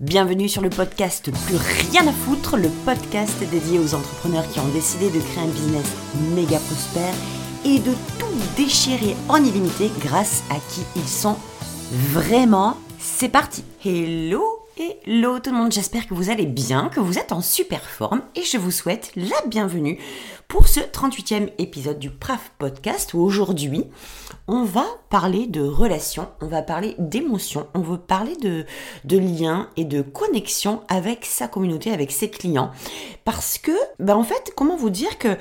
Bienvenue sur le podcast Plus rien à foutre, le podcast dédié aux entrepreneurs qui ont décidé de créer un business méga prospère et de tout déchirer en illimité grâce à qui ils sont vraiment. C'est parti Hello Hello tout le monde, j'espère que vous allez bien, que vous êtes en super forme et je vous souhaite la bienvenue pour ce 38e épisode du PRAF Podcast où aujourd'hui on va parler de relations, on va parler d'émotions, on va parler de, de liens et de connexion avec sa communauté, avec ses clients. Parce que, ben en fait, comment vous dire que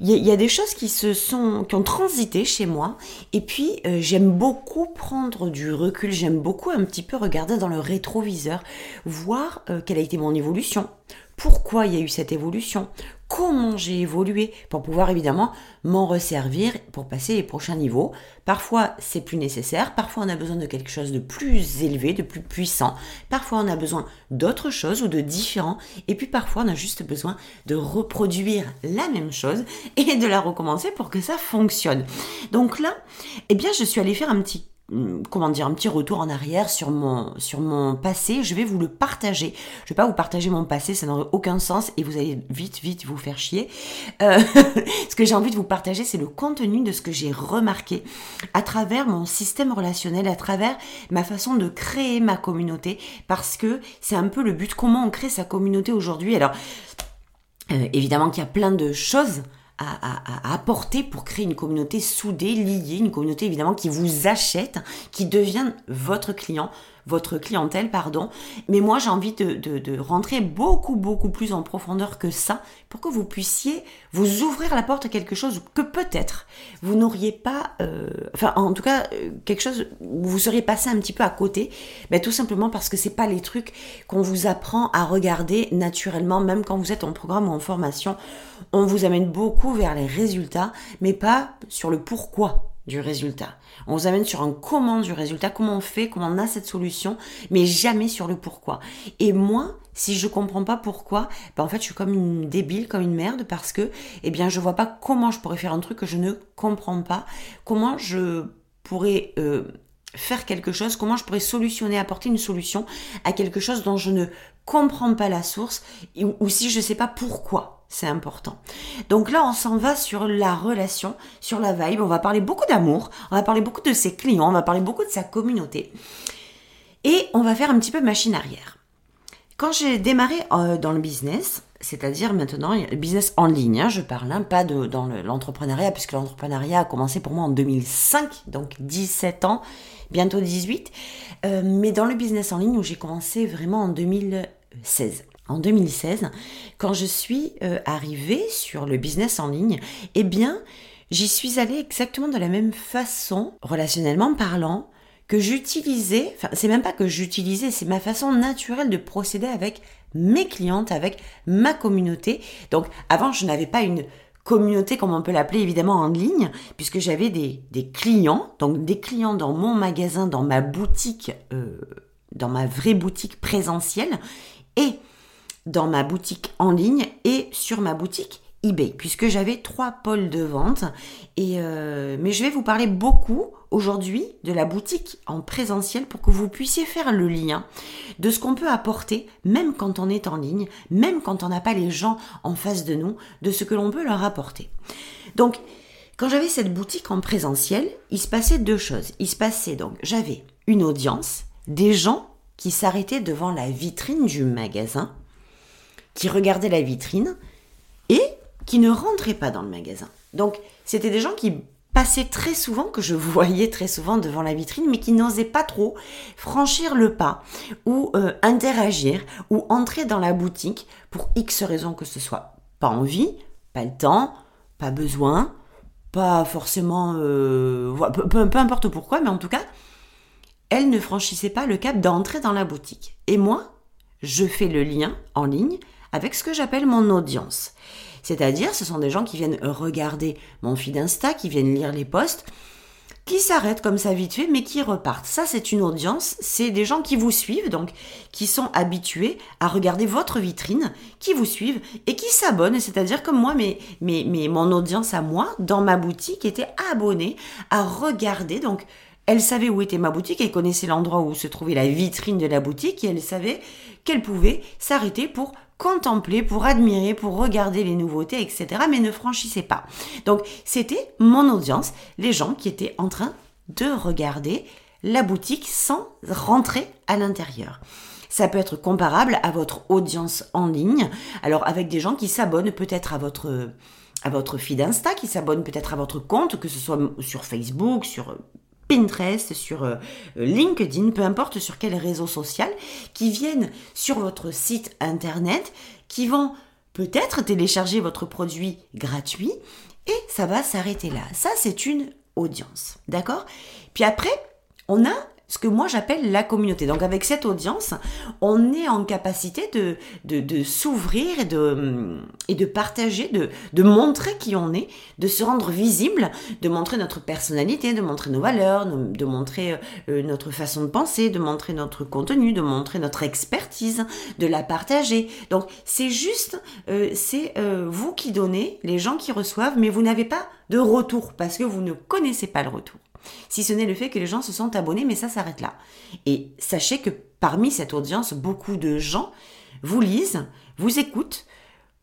il y, a des choses qui se sont, qui ont transité chez moi. Et puis, euh, j'aime beaucoup prendre du recul, j'aime beaucoup un petit peu regarder dans le rétroviseur, voir euh, quelle a été mon évolution, pourquoi il y a eu cette évolution, comment j'ai évolué pour pouvoir évidemment m'en resservir pour passer les prochains niveaux. Parfois c'est plus nécessaire, parfois on a besoin de quelque chose de plus élevé, de plus puissant, parfois on a besoin d'autre chose ou de différent, et puis parfois on a juste besoin de reproduire la même chose et de la recommencer pour que ça fonctionne. Donc là, eh bien je suis allée faire un petit comment dire un petit retour en arrière sur mon sur mon passé. Je vais vous le partager. Je vais pas vous partager mon passé ça n'aurait aucun sens et vous allez vite vite vous faire chier. Euh, ce que j'ai envie de vous partager c'est le contenu de ce que j'ai remarqué à travers mon système relationnel à travers ma façon de créer ma communauté parce que c'est un peu le but comment on crée sa communauté aujourd'hui. Alors euh, évidemment qu'il y a plein de choses à, apporter pour créer une communauté soudée, liée, une communauté évidemment qui vous achète, qui devient votre client, votre clientèle, pardon. Mais moi, j'ai envie de, rentrer beaucoup, beaucoup plus en profondeur que ça pour que vous puissiez vous ouvrir la porte à quelque chose que peut-être vous n'auriez pas, euh, enfin, en tout cas, euh, quelque chose où vous seriez passé un petit peu à côté, tout simplement parce que c'est pas les trucs qu'on vous apprend à regarder naturellement, même quand vous êtes en programme ou en formation. On vous amène beaucoup vers les résultats, mais pas sur le pourquoi du résultat. On vous amène sur un comment du résultat, comment on fait, comment on a cette solution, mais jamais sur le pourquoi. Et moi, si je comprends pas pourquoi, ben en fait, je suis comme une débile, comme une merde, parce que, eh bien, je vois pas comment je pourrais faire un truc que je ne comprends pas, comment je pourrais euh, faire quelque chose, comment je pourrais solutionner, apporter une solution à quelque chose dont je ne comprends pas la source, ou, si je sais pas pourquoi c'est important. Donc là, on s'en va sur la relation, sur la vibe. On va parler beaucoup d'amour, on va parler beaucoup de ses clients, on va parler beaucoup de sa communauté. Et on va faire un petit peu machine arrière. Quand j'ai démarré euh, dans le business, c'est-à-dire maintenant le business en ligne, hein, je parle, hein, pas dans l'entrepreneuriat, puisque l'entrepreneuriat a commencé pour moi en 2005, donc 17 ans, bientôt 18, euh, mais dans le business en ligne où j'ai commencé vraiment en 2016 en 2016, quand je suis euh, arrivée sur le business en ligne, eh bien, j'y suis allée exactement de la même façon, relationnellement parlant, que j'utilisais, enfin, c'est même pas que j'utilisais, c'est ma façon naturelle de procéder avec mes clientes, avec ma communauté. Donc, avant, je n'avais pas une communauté, comme on peut l'appeler évidemment en ligne, puisque j'avais des, clients, donc des clients dans mon magasin, dans ma boutique, euh, dans ma vraie boutique présentielle, et dans ma boutique en ligne et sur ma boutique eBay, puisque j'avais trois pôles de vente. Et euh, mais je vais vous parler beaucoup aujourd'hui de la boutique en présentiel pour que vous puissiez faire le lien de ce qu'on peut apporter, même quand on est en ligne, même quand on n'a pas les gens en face de nous, de ce que l'on peut leur apporter. Donc, quand j'avais cette boutique en présentiel, il se passait deux choses. Il se passait donc, j'avais une audience, des gens qui s'arrêtaient devant la vitrine du magasin qui regardaient la vitrine et qui ne rentraient pas dans le magasin. Donc, c'était des gens qui passaient très souvent, que je voyais très souvent devant la vitrine, mais qui n'osaient pas trop franchir le pas ou euh, interagir ou entrer dans la boutique pour X raisons que ce soit. Pas envie, pas le temps, pas besoin, pas forcément... Euh, peu, peu importe pourquoi, mais en tout cas, elles ne franchissaient pas le cap d'entrer dans la boutique. Et moi, je fais le lien en ligne avec ce que j'appelle mon audience. C'est-à-dire, ce sont des gens qui viennent regarder mon feed Insta, qui viennent lire les posts, qui s'arrêtent comme ça vite mais qui repartent. Ça, c'est une audience, c'est des gens qui vous suivent, donc qui sont habitués à regarder votre vitrine, qui vous suivent et qui s'abonnent. C'est-à-dire comme moi, mais, mais mon audience à moi, dans ma boutique, était abonnée à regarder donc elle savait où était ma boutique, elle connaissait l'endroit où se trouvait la vitrine de la boutique et elle savait qu'elle pouvait s'arrêter pour contempler, pour admirer, pour regarder les nouveautés, etc. Mais ne franchissait pas. Donc c'était mon audience, les gens qui étaient en train de regarder la boutique sans rentrer à l'intérieur. Ça peut être comparable à votre audience en ligne. Alors avec des gens qui s'abonnent peut-être à votre à votre feed Insta, qui s'abonnent peut-être à votre compte, que ce soit sur Facebook, sur Pinterest, sur euh, LinkedIn, peu importe sur quel réseau social, qui viennent sur votre site internet, qui vont peut-être télécharger votre produit gratuit et ça va s'arrêter là. Ça, c'est une audience. D'accord? Puis après, on a ce que moi j'appelle la communauté. Donc avec cette audience, on est en capacité de, de, s'ouvrir et de, et de partager, de, de montrer qui on est, de se rendre visible, de montrer notre personnalité, de montrer nos valeurs, de montrer euh, notre façon de penser, de montrer notre contenu, de montrer notre expertise, de la partager. Donc c'est juste, euh, c'est euh, vous qui donnez, les gens qui reçoivent, mais vous n'avez pas de retour parce que vous ne connaissez pas le retour si ce n'est le fait que les gens se sont abonnés, mais ça s'arrête là. Et sachez que parmi cette audience, beaucoup de gens vous lisent, vous écoutent,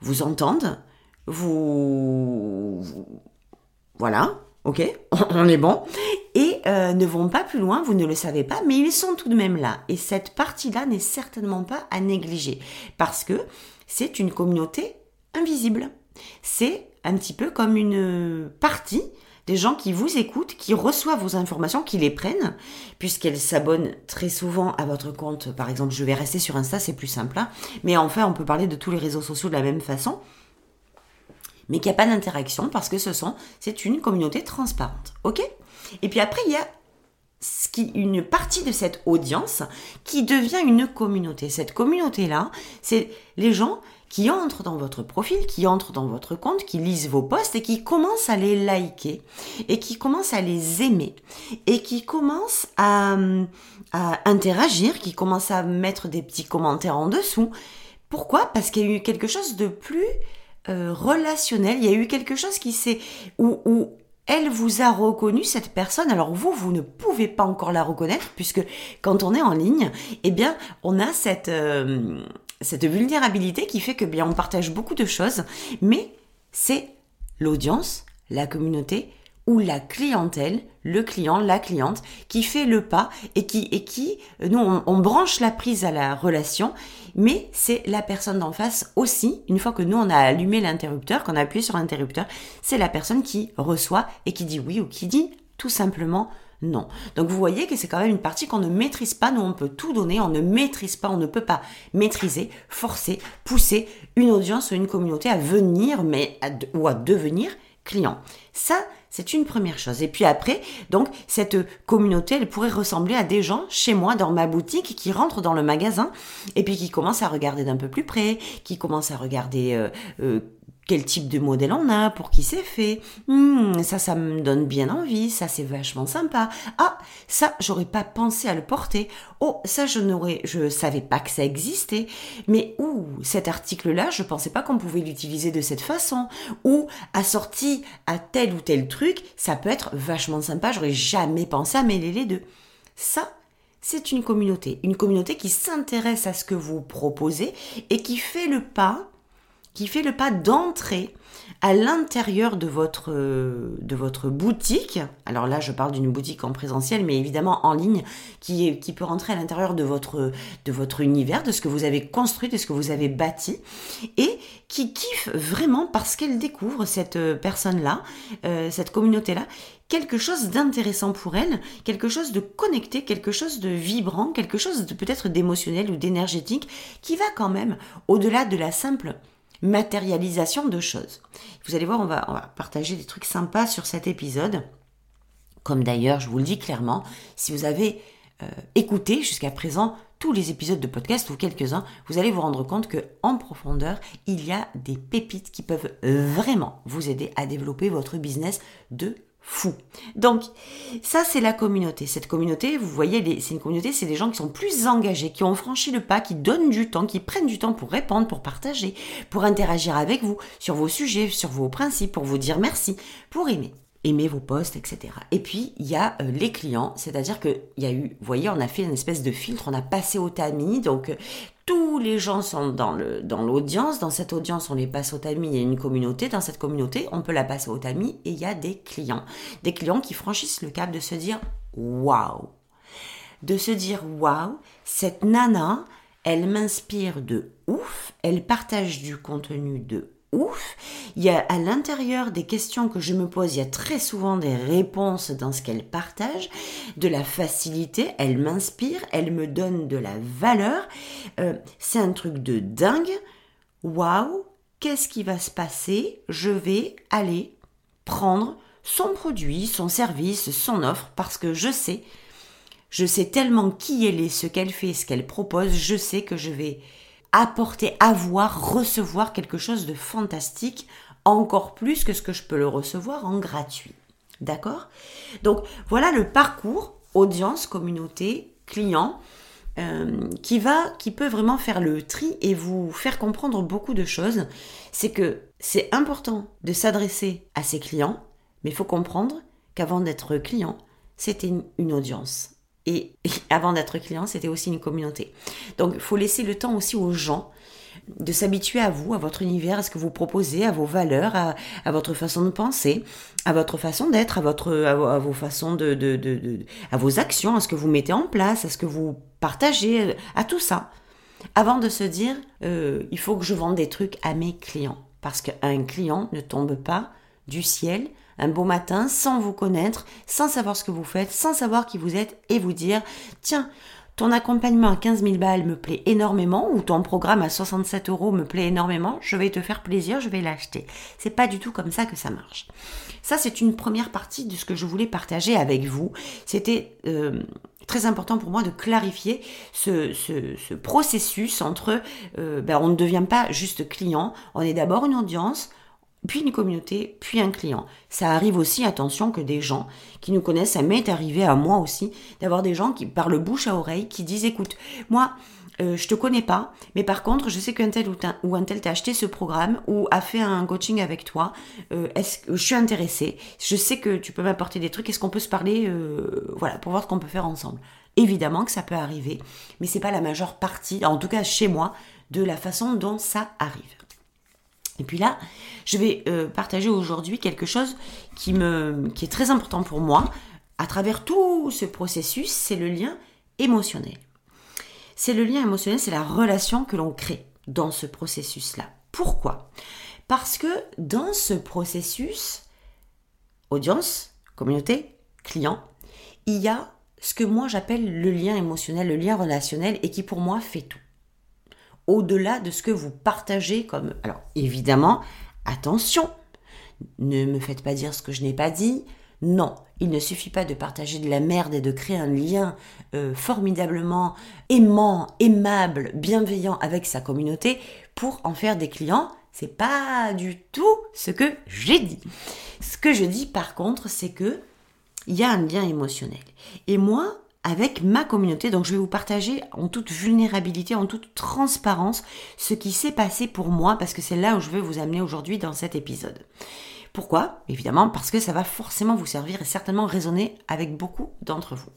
vous entendent, vous... Voilà, ok, on est bon, et euh, ne vont pas plus loin, vous ne le savez pas, mais ils sont tout de même là. Et cette partie-là n'est certainement pas à négliger, parce que c'est une communauté invisible. C'est un petit peu comme une partie des gens qui vous écoutent, qui reçoivent vos informations, qui les prennent, puisqu'elles s'abonnent très souvent à votre compte. Par exemple, je vais rester sur Insta, c'est plus simple. Hein. Mais enfin, on peut parler de tous les réseaux sociaux de la même façon. Mais qu'il n'y a pas d'interaction parce que ce sont, c'est une communauté transparente. Ok? Et puis après, il y a une partie de cette audience qui devient une communauté. Cette communauté-là, c'est les gens qui entrent dans votre profil, qui entrent dans votre compte, qui lisent vos posts et qui commencent à les liker et qui commencent à les aimer et qui commencent à, interagir, qui commencent à mettre des petits commentaires en dessous. Pourquoi? Parce qu'il y a eu quelque chose de plus euh, relationnel, il y a eu quelque chose qui s'est où, où elle vous a reconnu cette personne. Alors vous, vous ne pouvez pas encore la reconnaître puisque quand on est en ligne, eh bien, on a cette euh, cette vulnérabilité qui fait que bien on partage beaucoup de choses, mais c'est l'audience, la communauté ou la clientèle, le client, la cliente, qui fait le pas et qui, et qui nous, on, branche la prise à la relation, mais c'est la personne d'en face aussi, une fois que nous, on a allumé l'interrupteur, qu'on a appuyé sur l'interrupteur, c'est la personne qui reçoit et qui dit oui ou qui dit tout simplement non. Donc vous voyez que c'est quand même une partie qu'on ne maîtrise pas. Nous, on peut tout donner, on ne maîtrise pas, on ne peut pas maîtriser, forcer, pousser une audience ou une communauté à venir, mais ou à devenir client. Ça, c'est une première chose. Et puis après, donc, cette communauté, elle pourrait ressembler à des gens chez moi, dans ma boutique, qui rentrent dans le magasin et puis qui commencent à regarder d'un peu plus près, qui commencent à regarder euh, euh, quel type de modèle on a, pour qui c'est fait. Hmm, ça, ça me donne bien envie, ça c'est vachement sympa. Ah, ça, j'aurais pas pensé à le porter. Oh, ça, je n'aurais, je savais pas que ça existait. Mais ouh, cet article-là, je pensais pas qu'on pouvait l'utiliser de cette façon. Ou assorti à tel ou tel truc, ça peut être vachement sympa. J'aurais jamais pensé à mêler les deux. Ça, c'est une communauté. Une communauté qui s'intéresse à ce que vous proposez et qui fait le pas qui fait le pas d'entrer à l'intérieur de votre, de votre boutique. Alors là, je parle d'une boutique en présentiel, mais évidemment en ligne, qui, peut rentrer à l'intérieur de votre, univers, de ce que vous avez construit, de ce que vous avez bâti, et qui kiffe vraiment parce qu'elle découvre cette personne-là, euh, cette communauté-là, quelque chose d'intéressant pour elle, quelque chose de connecté, quelque chose de vibrant, quelque chose de peut-être d'émotionnel ou d'énergétique, qui va quand même au-delà de la simple matérialisation de choses. Vous allez voir, on va, partager des trucs sympas sur cet épisode. Comme d'ailleurs, je vous le dis clairement, si vous avez euh, écouté jusqu'à présent tous les épisodes de podcast ou quelques-uns, vous allez vous rendre compte que en profondeur, il y a des pépites qui peuvent vraiment vous aider à développer votre business de fou. Donc, ça, c'est la communauté. Cette communauté, vous voyez, c'est une communauté, c'est des gens qui sont plus engagés, qui ont franchi le pas, qui donnent du temps, qui prennent du temps pour répondre, pour partager, pour interagir avec vous sur vos sujets, sur vos principes, pour vous dire merci, pour aimer. Aimer vos posts, etc. Et puis, il y a euh, les clients, c'est-à-dire qu'il y a eu, vous voyez, on a fait une espèce de filtre, on a passé au tamis, donc euh, tous les gens sont dans dans l'audience, dans cette audience, on les passe au tamis, il y a une communauté, dans cette communauté, on peut la passer au tamis, et il y a des clients. Des clients qui franchissent le cap de se dire, waouh De se dire, waouh, cette nana, elle m'inspire de ouf, elle partage du contenu de ouf. Il y a à l'intérieur des questions que je me pose, il y a très souvent des réponses dans ce qu'elle partage, de la facilité, elle m'inspire, elle me donne de la valeur. Euh, c'est un truc de dingue. Waouh, qu'est-ce qui va se passer? Je vais aller prendre son produit, son service, son offre, parce que je sais, je sais tellement qui elle est, ce qu'elle fait, ce qu'elle propose, je sais que je vais apporter, avoir, recevoir quelque chose de fantastique, encore plus que ce que je peux le recevoir en gratuit. D'accord? Donc voilà le parcours audience, communauté, client. Euh, qui va, qui peut vraiment faire le tri et vous faire comprendre beaucoup de choses. C'est que c'est important de s'adresser à ses clients, mais il faut comprendre qu'avant d'être client, c'était une audience. Et, avant d'être client, c'était aussi une communauté. Donc, il faut laisser le temps aussi aux gens de s'habituer à vous, à votre univers, à ce que vous proposez, à vos valeurs, à, votre façon de penser, à votre façon d'être, à à, vos façons de, de, de, à vos actions, à ce que vous mettez en place, à ce que vous partagez, à tout ça, avant de se dire, euh, il faut que je vende des trucs à mes clients, parce qu'un client ne tombe pas du ciel un beau matin sans vous connaître, sans savoir ce que vous faites, sans savoir qui vous êtes et vous dire tiens, ton accompagnement à 15 000 balles me plaît énormément ou ton programme à 67 euros me plaît énormément, je vais te faire plaisir, je vais l'acheter. C'est pas du tout comme ça que ça marche. Ça, c'est une première partie de ce que je voulais partager avec vous. C'était euh, très important pour moi de clarifier ce, ce, processus entre, euh, ben, on ne devient pas juste client, on est d'abord une audience, puis une communauté, puis un client. Ça arrive aussi, attention, que des gens qui nous connaissent, ça m'est arrivé à moi aussi, d'avoir des gens qui parlent bouche à oreille, qui disent, écoute, moi, euh, je te connais pas, mais par contre, je sais qu'un tel ou, un tel t'a acheté ce programme ou a fait un coaching avec toi. Euh, est-ce que je suis intéressée Je sais que tu peux m'apporter des trucs. Est-ce qu'on peut se parler, euh, voilà, pour voir ce qu'on peut faire ensemble Évidemment que ça peut arriver, mais c'est pas la majeure partie, en tout cas chez moi, de la façon dont ça arrive. Et puis là, je vais euh, partager aujourd'hui quelque chose qui, me, qui est très important pour moi. À travers tout ce processus, c'est le lien émotionnel. C'est le lien émotionnel, c'est la relation que l'on crée dans ce processus-là. Pourquoi? Parce que dans ce processus, audience, communauté, client, il y a ce que moi j'appelle le lien émotionnel, le lien relationnel, et qui pour moi fait tout au-delà de ce que vous partagez comme... Alors évidemment, attention, ne me faites pas dire ce que je n'ai pas dit. Non, il ne suffit pas de partager de la merde et de créer un lien euh, formidablement aimant, aimable, bienveillant avec sa communauté pour en faire des clients. C'est pas du tout ce que j'ai dit. Ce que je dis par contre, c'est que il y a un lien émotionnel. Et moi, avec ma communauté. Donc je vais vous partager en toute vulnérabilité, en toute transparence, ce qui s'est passé pour moi, parce que c'est là où je veux vous amener aujourd'hui dans cet épisode. Pourquoi? Évidemment parce que ça va forcément vous servir et certainement résonner avec beaucoup d'entre vous.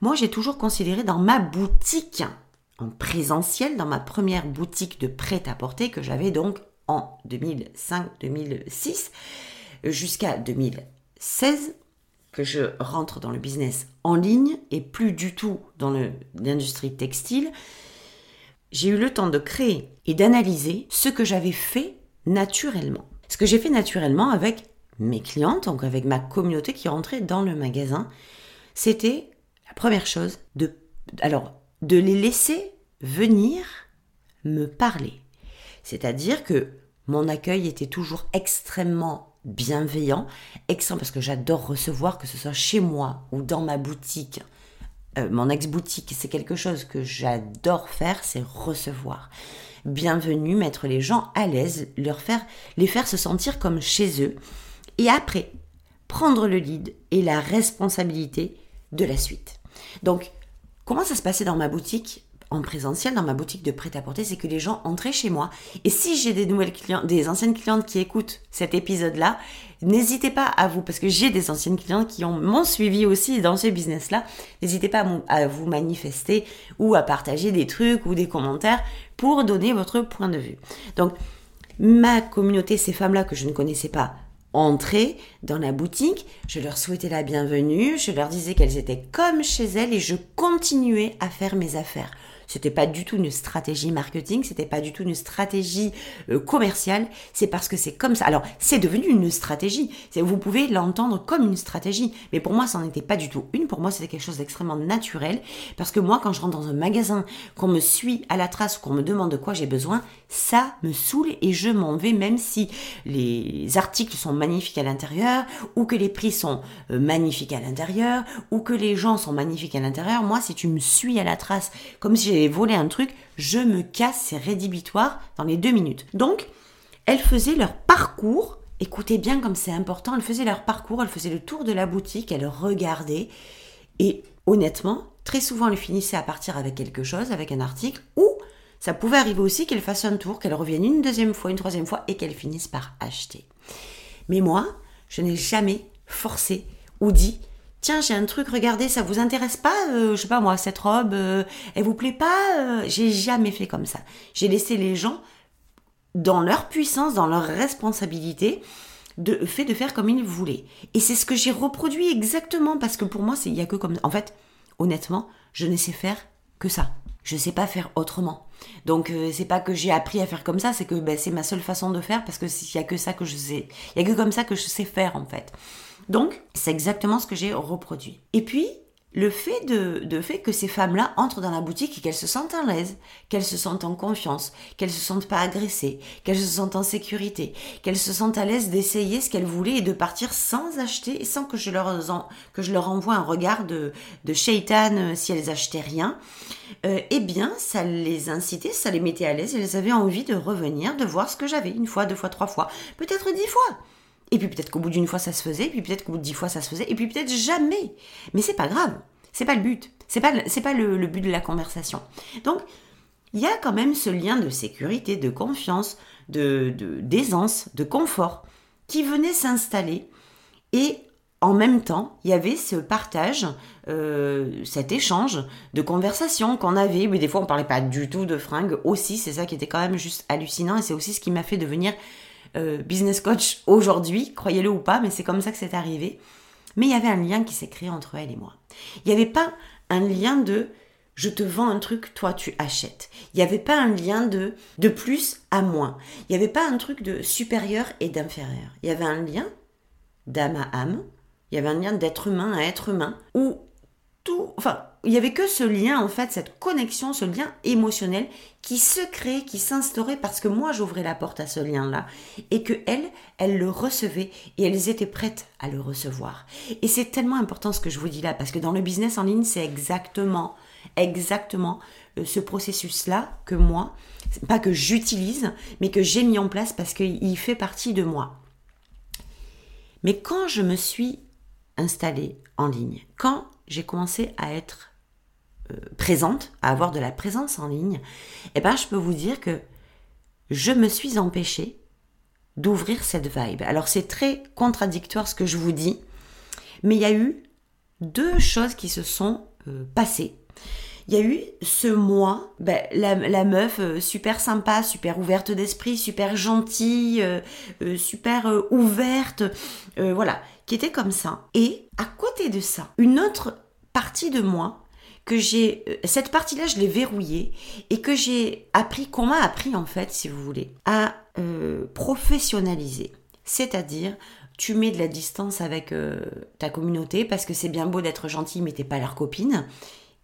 Moi j'ai toujours considéré dans ma boutique en présentiel, dans ma première boutique de prêt-à-porter que j'avais donc en 2005-2006 jusqu'à 2016 je rentre dans le business en ligne et plus du tout dans l'industrie textile, j'ai eu le temps de créer et d'analyser ce que j'avais fait naturellement. Ce que j'ai fait naturellement avec mes clientes, donc avec ma communauté qui rentrait dans le magasin, c'était la première chose de alors de les laisser venir me parler. C'est-à-dire que mon accueil était toujours extrêmement bienveillant, excellent parce que j'adore recevoir, que ce soit chez moi ou dans ma boutique. Euh, mon ex-boutique, c'est quelque chose que j'adore faire, c'est recevoir. Bienvenue, mettre les gens à l'aise, leur faire, les faire se sentir comme chez eux. Et après, prendre le lead et la responsabilité de la suite. Donc, comment ça se passait dans ma boutique? En présentiel dans ma boutique de prêt-à-porter, c'est que les gens entraient chez moi. Et si j'ai des nouvelles clientes, des anciennes clientes qui écoutent cet épisode-là, n'hésitez pas à vous, parce que j'ai des anciennes clientes qui ont m'ont suivi aussi dans ce business-là. N'hésitez pas à, vous manifester ou à partager des trucs ou des commentaires pour donner votre point de vue. Donc, ma communauté, ces femmes-là que je ne connaissais pas, entraient dans la boutique, je leur souhaitais la bienvenue, je leur disais qu'elles étaient comme chez elles et je continuais à faire mes affaires. C'était pas du tout une stratégie marketing, c'était pas du tout une stratégie euh, commerciale. C'est parce que c'est comme ça. Alors, c'est devenu une stratégie. Vous pouvez l'entendre comme une stratégie, mais pour moi, ça n'en était pas du tout une. Pour moi, c'était quelque chose d'extrêmement naturel. Parce que moi, quand je rentre dans un magasin, qu'on me suit à la trace, qu'on me demande de quoi j'ai besoin, ça me saoule et je m'en vais, même si les articles sont magnifiques à l'intérieur, ou que les prix sont euh, magnifiques à l'intérieur, ou que les gens sont magnifiques à l'intérieur. Moi, si tu me suis à la trace, comme si volé un truc, je me casse, c'est rédhibitoire dans les deux minutes. Donc, elles faisaient leur parcours, écoutez bien comme c'est important, elles faisaient leur parcours, elles faisaient le tour de la boutique, elles regardaient, et honnêtement, très souvent elles finissaient à partir avec quelque chose, avec un article, ou ça pouvait arriver aussi qu'elles fassent un tour, qu'elles reviennent une deuxième fois, une troisième fois, et qu'elles finissent par acheter. Mais moi, je n'ai jamais forcé ou dit J'ai un truc, regardez, ça vous intéresse pas, euh, je sais pas moi, cette robe, euh, elle vous plaît pas euh, J'ai jamais fait comme ça. J'ai laissé les gens dans leur puissance, dans leur responsabilité, de fait de faire comme ils voulaient. Et c'est ce que j'ai reproduit exactement parce que pour moi, il y a que comme en fait, honnêtement, je ne sais faire que ça. Je ne sais pas faire autrement. Donc c'est pas que j'ai appris à faire comme ça, c'est que ben, c'est ma seule façon de faire parce que s'il y a que ça que je sais, il que comme ça que je sais faire en fait. Donc, c'est exactement ce que j'ai reproduit. Et puis, le fait de, fait que ces femmes-là entrent dans la boutique et qu'elles se sentent à l'aise, qu'elles se sentent en confiance, qu'elles se sentent pas agressées, qu'elles se sentent en sécurité, qu'elles se sentent à l'aise d'essayer ce qu'elles voulaient et de partir sans acheter, sans que je leur, que je leur envoie un regard de, de shaitan euh, si elles achetaient rien, euh, eh bien, ça les incitait, ça les mettait à l'aise et elles avaient envie de revenir, de voir ce que j'avais, une fois, deux fois, trois fois, peut-être dix fois. Et puis peut-être qu'au bout d'une fois ça se faisait, puis peut-être qu'au bout de dix fois ça se faisait, et puis peut-être jamais. Mais c'est pas grave. C'est pas le but. C'est pas, pas le, but de la conversation. Donc, il y a quand même ce lien de sécurité, de confiance, de, d'aisance, de confort qui venait s'installer. Et en même temps, il y avait ce partage, euh, cet échange de conversation qu'on avait. Mais des fois, on parlait pas du tout de fringues aussi. C'est ça qui était quand même juste hallucinant. Et c'est aussi ce qui m'a fait devenir euh, business coach aujourd'hui, croyez-le ou pas, mais c'est comme ça que c'est arrivé. Mais il y avait un lien qui s'est créé entre elle et moi. Il n'y avait pas un lien de je te vends un truc, toi tu achètes. Il n'y avait pas un lien de de plus à moins. Il n'y avait pas un truc de supérieur et d'inférieur. Il y avait un lien d'âme à âme. Il y avait un lien d'être humain à être humain où tout, enfin, il y avait que ce lien, en fait, cette connexion, ce lien émotionnel qui se crée, qui s'instaurait parce que moi j'ouvrais la porte à ce lien-là et que elles, elles le recevaient et elles étaient prêtes à le recevoir. Et c'est tellement important ce que je vous dis là parce que dans le business en ligne, c'est exactement, exactement euh, ce processus-là que moi, pas que j'utilise, mais que j'ai mis en place parce qu'il fait partie de moi. Mais quand je me suis installée en ligne, quand j'ai commencé à être présente, à avoir de la présence en ligne, eh ben, je peux vous dire que je me suis empêchée d'ouvrir cette vibe. Alors c'est très contradictoire ce que je vous dis, mais il y a eu deux choses qui se sont euh, passées. Il y a eu ce mois, ben, la, meuf euh, super sympa, super ouverte d'esprit, super gentille, super ouverte, voilà, qui était comme ça. Et à côté de ça, une autre partie de moi que j'ai euh, cette partie-là, je l'ai verrouillée et que j'ai appris, qu'on m'a appris en fait, si vous voulez, à euh, professionnaliser. C'est-à-dire, tu mets de la distance avec euh, ta communauté parce que c'est bien beau d'être gentil, mais t'es pas leur copine.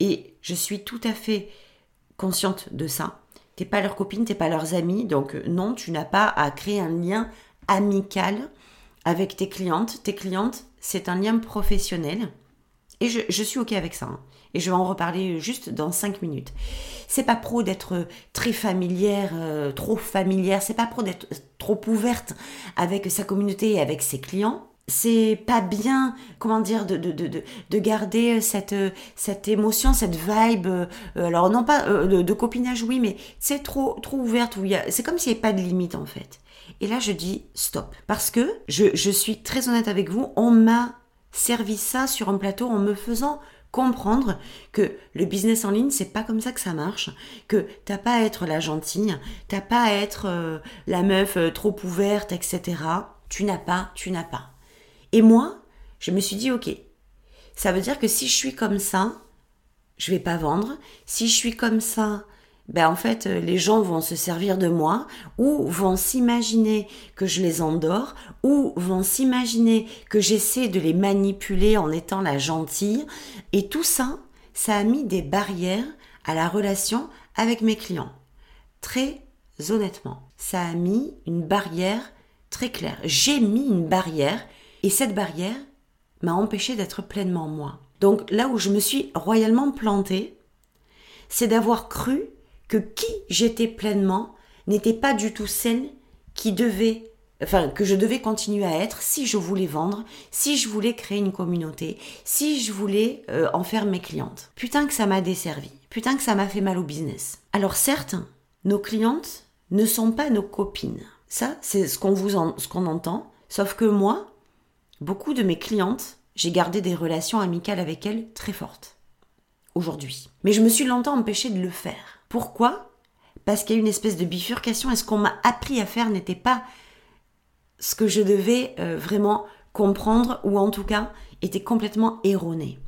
Et je suis tout à fait consciente de ça. T'es pas leur copine, t'es pas leurs amis, donc non, tu n'as pas à créer un lien amical avec tes clientes. Tes clientes, c'est un lien professionnel. Et je, suis OK avec ça. Hein. Et je vais en reparler juste dans 5 minutes. C'est pas pro d'être très familière, euh, trop familière. C'est pas pro d'être trop ouverte avec sa communauté et avec ses clients. c'est pas bien, comment dire, de, de, de, de garder cette, cette émotion, cette vibe. Euh, alors non pas euh, de, copinage, oui, mais c'est trop, trop ouverte. C'est comme s'il n'y avait pas de limite en fait. Et là, je dis stop. Parce que je, je suis très honnête avec vous, on m'a servi ça sur un plateau en me faisant comprendre que le business en ligne, c'est pas comme ça que ça marche, que t'as pas à être la gentille, t'as pas à être euh, la meuf trop ouverte, etc. Tu n'as pas, tu n'as pas. Et moi, je me suis dit, ok, ça veut dire que si je suis comme ça, je vais pas vendre. Si je suis comme ça, ben en fait, euh, les gens vont se servir de moi, ou vont s'imaginer que je les endors, ou vont s'imaginer que j'essaie de les manipuler en étant la gentille. Et tout ça, ça a mis des barrières à la relation avec mes clients. Très honnêtement, ça a mis une barrière très claire. J'ai mis une barrière et cette barrière m'a empêché d'être pleinement moi. Donc là où je me suis royalement plantée, c'est d'avoir cru que qui j'étais pleinement n'était pas du tout celle qui devait, enfin, que je devais continuer à être si je voulais vendre, si je voulais créer une communauté, si je voulais euh, en faire mes clientes. Putain que ça m'a desservi. Putain que ça m'a fait mal au business. Alors certes, nos clientes ne sont pas nos copines. Ça, c'est ce qu'on vous ce qu'on entend. Sauf que moi, Beaucoup de mes clientes, j'ai gardé des relations amicales avec elles très fortes. Aujourd'hui. Mais je me suis longtemps empêchée de le faire. Pourquoi? Parce qu'il y a une espèce de bifurcation et ce qu'on m'a appris à faire n'était pas ce que je devais euh, vraiment comprendre ou en tout cas était complètement erroné.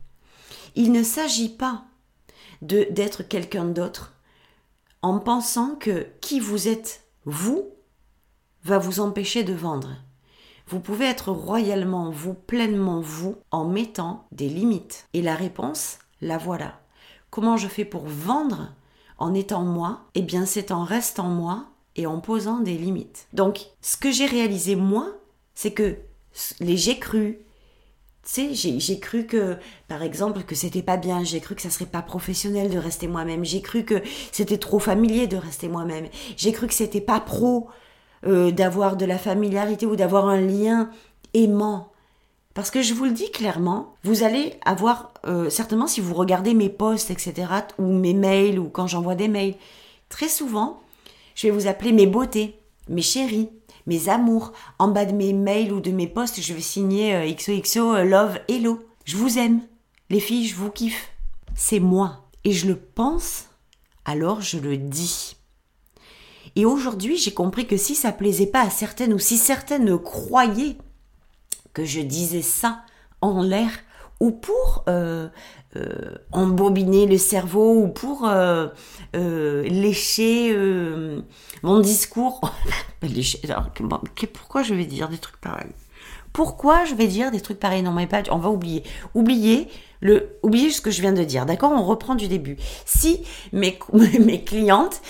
Il ne s'agit pas de d'être quelqu'un d'autre en pensant que qui vous êtes vous va vous empêcher de vendre. Vous pouvez être royalement vous, pleinement vous, en mettant des limites. Et la réponse, la voilà. Comment je fais pour vendre en étant moi Eh bien, c'est en restant moi et en posant des limites. Donc, ce que j'ai réalisé moi, c'est que les j'ai cru, tu sais, j'ai cru que, par exemple, que c'était pas bien, j'ai cru que ça serait pas professionnel de rester moi-même, j'ai cru que c'était trop familier de rester moi-même, j'ai cru que c'était pas pro euh, d'avoir de la familiarité ou d'avoir un lien aimant. Parce que je vous le dis clairement, vous allez avoir, euh, certainement si vous regardez mes posts, etc., ou mes mails, ou quand j'envoie des mails, très souvent, je vais vous appeler mes beautés, mes chéris, mes amours. En bas de mes mails ou de mes posts, je vais signer euh, XOXO, love, hello. Je vous aime. Les filles, je vous kiffe. C'est moi. Et je le pense, alors je le dis. Et aujourd'hui, j'ai compris que si ça plaisait pas à certaines ou si certaines croyaient je disais ça en l'air ou pour euh, euh, embobiner le cerveau ou pour euh, lécher mon discours. Pourquoi je vais dire des trucs pareils? Pourquoi je vais dire des trucs pareils Non, mais pas, on va oublier. Oubliez le, oubliez ce que je viens de dire, d'accord? On reprend du début. Si mes, mes clientes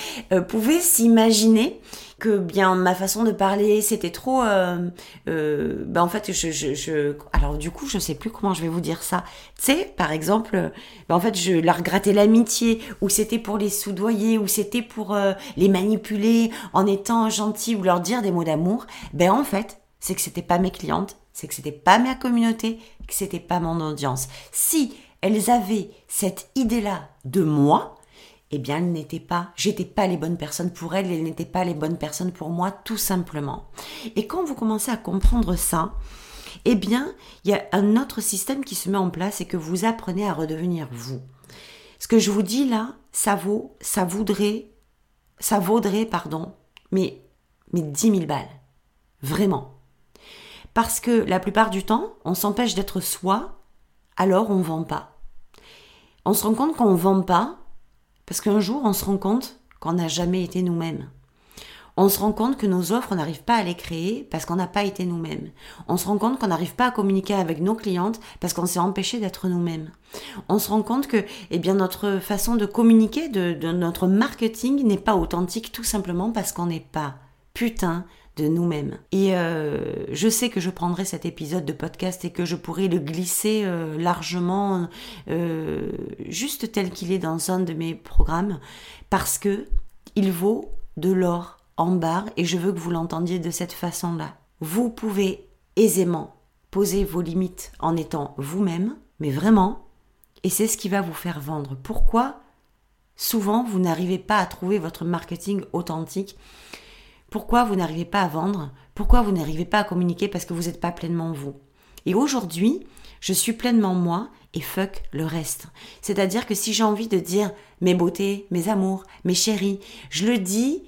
pouvaient s'imaginer que bien ma façon de parler c'était trop euh, euh, ben en fait je, je, je, alors du coup je sais plus comment je vais vous dire ça tu sais par exemple ben en fait je leur grattais l'amitié ou c'était pour les soudoyer ou c'était pour euh, les manipuler en étant gentil ou leur dire des mots d'amour ben en fait c'est que c'était pas mes clientes, c'est que c'était pas ma communauté, que c'était pas mon audience. Si elles avaient cette idée-là de moi, eh bien, elles n'étaient pas, j'étais pas les bonnes personnes pour elles, elles n'étaient pas les bonnes personnes pour moi, tout simplement. Et quand vous commencez à comprendre ça, eh bien, il y a un autre système qui se met en place et que vous apprenez à redevenir vous. Ce que je vous dis là, ça vaut, ça voudrait, ça vaudrait, pardon, mais, mais 10 000 balles. Vraiment. Parce que la plupart du temps, on s'empêche d'être soi, alors on vend pas. On se rend compte qu'on vend pas parce qu'un jour, on se rend compte qu'on n'a jamais été nous-mêmes. On se rend compte que nos offres, on n'arrive pas à les créer parce qu'on n'a pas été nous-mêmes. On se rend compte qu'on n'arrive pas à communiquer avec nos clientes parce qu'on s'est empêché d'être nous-mêmes. On se rend compte que, eh bien, notre façon de communiquer, de, de notre marketing n'est pas authentique tout simplement parce qu'on n'est pas putain de nous-mêmes. Et euh, je sais que je prendrai cet épisode de podcast et que je pourrai le glisser euh, largement euh, juste tel qu'il est dans un de mes programmes parce que il vaut de l'or en barre et je veux que vous l'entendiez de cette façon-là. Vous pouvez aisément poser vos limites en étant vous-même, mais vraiment, et c'est ce qui va vous faire vendre. Pourquoi? Souvent vous n'arrivez pas à trouver votre marketing authentique Pourquoi vous n'arrivez pas à vendre? Pourquoi vous n'arrivez pas à communiquer parce que vous n'êtes pas pleinement vous? Et aujourd'hui, je suis pleinement moi et fuck le reste. C'est-à-dire que si j'ai envie de dire mes beautés, mes amours, mes chéris, je le dis,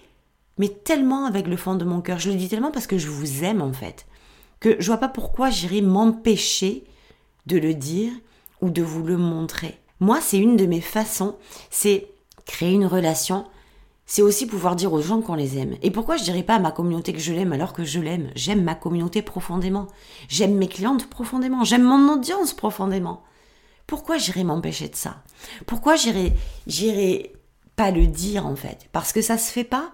mais tellement avec le fond de mon cœur. Je le dis tellement parce que je vous aime en fait. Que je vois pas pourquoi j'irais m'empêcher de le dire ou de vous le montrer. Moi, c'est une de mes façons, c'est créer une relation, c'est aussi pouvoir dire aux gens qu'on les aime. Et pourquoi je dirais pas à ma communauté que je l'aime alors que je l'aime? J'aime ma communauté profondément. J'aime mes clientes profondément. J'aime mon audience profondément. Pourquoi j'irais m'empêcher de ça? Pourquoi j'irais pas le dire en fait? Parce que ça se fait pas?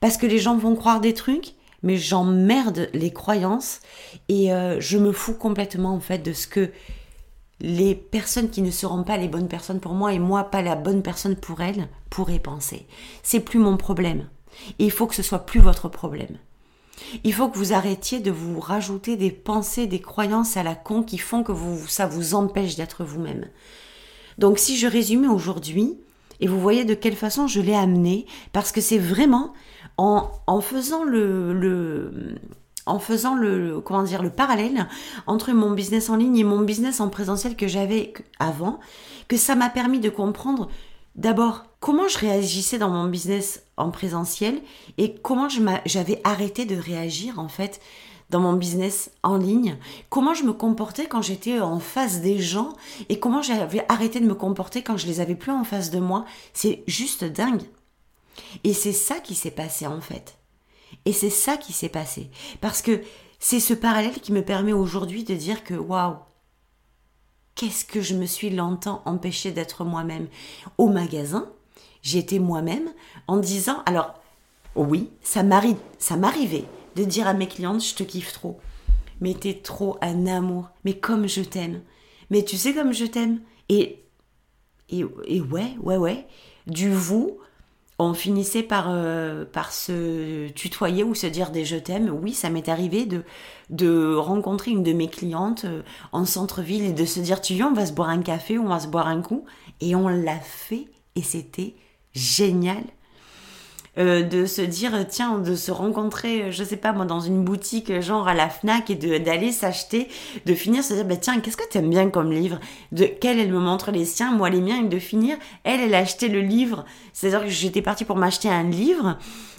Parce que les gens vont croire des trucs mais j'emmerde les croyances et euh, je me fous complètement en fait de ce que les personnes qui ne seront pas les bonnes personnes pour moi et moi pas la bonne personne pour elles pourraient penser. C'est plus mon problème. Il faut que ce soit plus votre problème. Il faut que vous arrêtiez de vous rajouter des pensées, des croyances à la con qui font que ça vous empêche d'être vous-même. Donc si je résume aujourd'hui, et vous voyez de quelle façon je l'ai amené, parce que c'est vraiment en, en faisant le, le en faisant le comment dire le parallèle entre mon business en ligne et mon business en présentiel que j'avais avant que ça m'a permis de comprendre d'abord comment je réagissais dans mon business en présentiel et comment j'avais arrêté de réagir en fait dans mon business en ligne, comment je me comportais quand j'étais en face des gens et comment j'avais arrêté de me comporter quand je les avais plus en face de moi, c'est juste dingue. Et c'est ça qui s'est passé en fait. Et c'est ça qui s'est passé. Parce que c'est ce parallèle qui me permet aujourd'hui de dire que waouh, qu'est-ce que je me suis longtemps empêché d'être moi-même. Au magasin, j'étais moi-même en disant, alors oui, ça m'arrivait de dire à mes clientes, je te kiffe trop. Mais t'es trop un amour. Mais comme je t'aime. Mais tu sais comme je t'aime. Et, et, et ouais, ouais, ouais. Du vous, on finissait par, euh, par se tutoyer ou se dire des je t'aime. Oui, ça m'est arrivé de, de rencontrer une de mes clientes euh, en centre-ville et de se dire tu viens, on va se boire un café ou on va se boire un coup. Et on l'a fait et c'était génial. Euh, de se dire tiens de se rencontrer je sais pas moi dans une boutique genre à la Fnac et d'aller s'acheter de finir se dire bah tiens qu'est-ce que tu aimes bien comme livre? De quelle elle me montre les siens? Moi les miens et de finir elle elle a acheté le livre. C'est à dire que j'étais partie pour m'acheter un livre.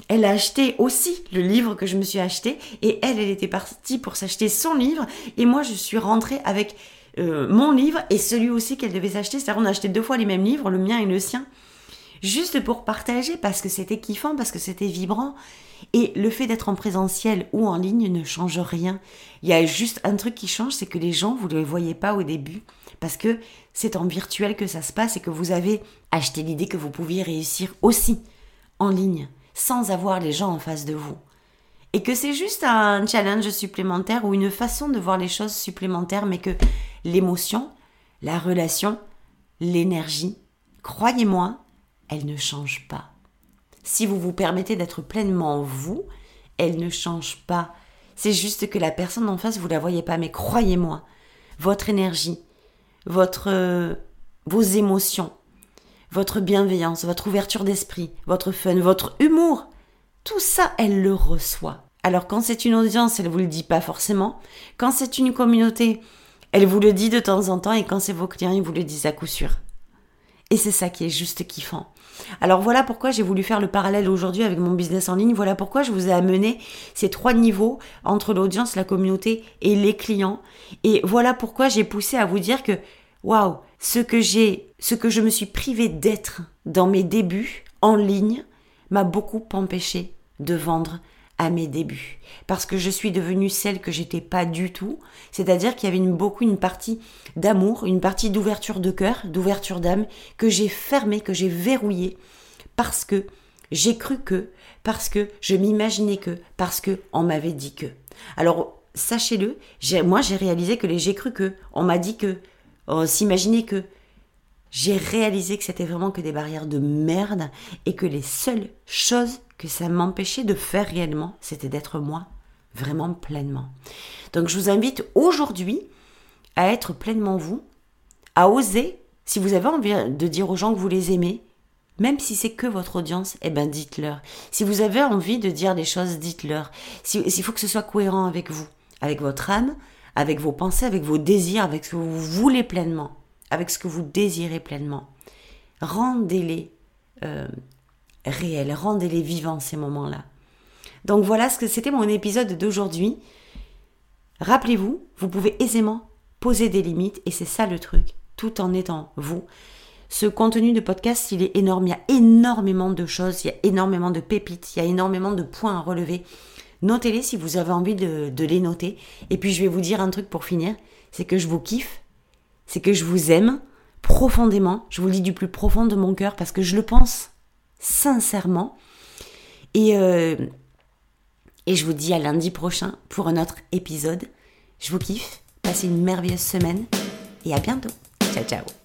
Elle a acheté aussi le livre que je me suis acheté et elle elle était partie pour s'acheter son livre. Et moi je suis rentrée avec euh, mon livre et celui aussi qu'elle devait s'acheter. C'est-à-dire on a acheté deux fois les mêmes livres le mien et le sien juste pour partager parce que c'était kiffant, parce que c'était vibrant. Et le fait d'être en présentiel ou en ligne ne change rien. Il y a juste un truc qui change, c'est que les gens, vous ne les voyez pas au début, parce que c'est en virtuel que ça se passe et que vous avez acheté l'idée que vous pouviez réussir aussi en ligne, sans avoir les gens en face de vous. Et que c'est juste un challenge supplémentaire ou une façon de voir les choses supplémentaires, mais que l'émotion, la relation, l'énergie, croyez-moi, elle ne change pas. Si vous vous permettez d'être pleinement vous, elle ne change pas. C'est juste que la personne en face, vous la voyez pas, mais croyez-moi, votre énergie, votre, euh, vos émotions, votre bienveillance, votre ouverture d'esprit, votre fun, votre humour, tout ça, elle le reçoit. Alors quand c'est une audience, elle vous le dit pas forcément. Quand c'est une communauté, elle vous le dit de temps en temps et quand c'est vos clients, ils vous le disent à coup sûr. Et c'est ça qui est juste kiffant. Alors voilà pourquoi j'ai voulu faire le parallèle aujourd'hui avec mon business en ligne. Voilà pourquoi je vous ai amené ces trois niveaux entre l'audience, la communauté et les clients. Et voilà pourquoi j'ai poussé à vous dire que waouh, ce que j'ai, ce que je me suis privé d'être dans mes débuts en ligne m'a beaucoup empêché de vendre à mes débuts. Parce que je suis devenue celle que j'étais pas du tout. C'est-à-dire qu'il y avait une, beaucoup une partie d'amour une partie d'ouverture de cœur d'ouverture d'âme que j'ai fermée que j'ai verrouillée parce que j'ai cru que parce que je m'imaginais que parce que on m'avait dit que. Alors sachez-le moi j'ai réalisé que les j'ai cru que on m'a dit que on s'imaginait que. J'ai réalisé que c'était vraiment que des barrières de merde et que les seules choses que ça m'empêchait de faire réellement, c'était d'être moi, vraiment pleinement. Donc je vous invite aujourd'hui à être pleinement vous, à oser, si vous avez envie de dire aux gens que vous les aimez, même si c'est que votre audience, eh ben dites-leur. Si vous avez envie de dire des choses, dites-leur. S'il faut que ce soit cohérent avec vous, avec votre âme, avec vos pensées, avec vos désirs, avec ce que vous voulez pleinement, avec ce que vous désirez pleinement. Rendez-les euh, réels, rendez-les vivants ces moments-là. Donc voilà ce que c'était mon épisode d'aujourd'hui. Rappelez-vous, vous pouvez aisément poser des limites et c'est ça le truc, tout en étant vous. Ce contenu de podcast, il est énorme. Il y a énormément de choses, il y a énormément de pépites, il y a énormément de points à relever. Notez-les si vous avez envie de, de, les noter. Et puis je vais vous dire un truc pour finir, c'est que je vous kiffe, c'est que je vous aime profondément. Je vous dis du plus profond de mon cœur parce que je le pense sincèrement. Et, euh, et je vous dis à lundi prochain pour un autre épisode. Je vous kiffe, passez une merveilleuse semaine et à bientôt. Ciao ciao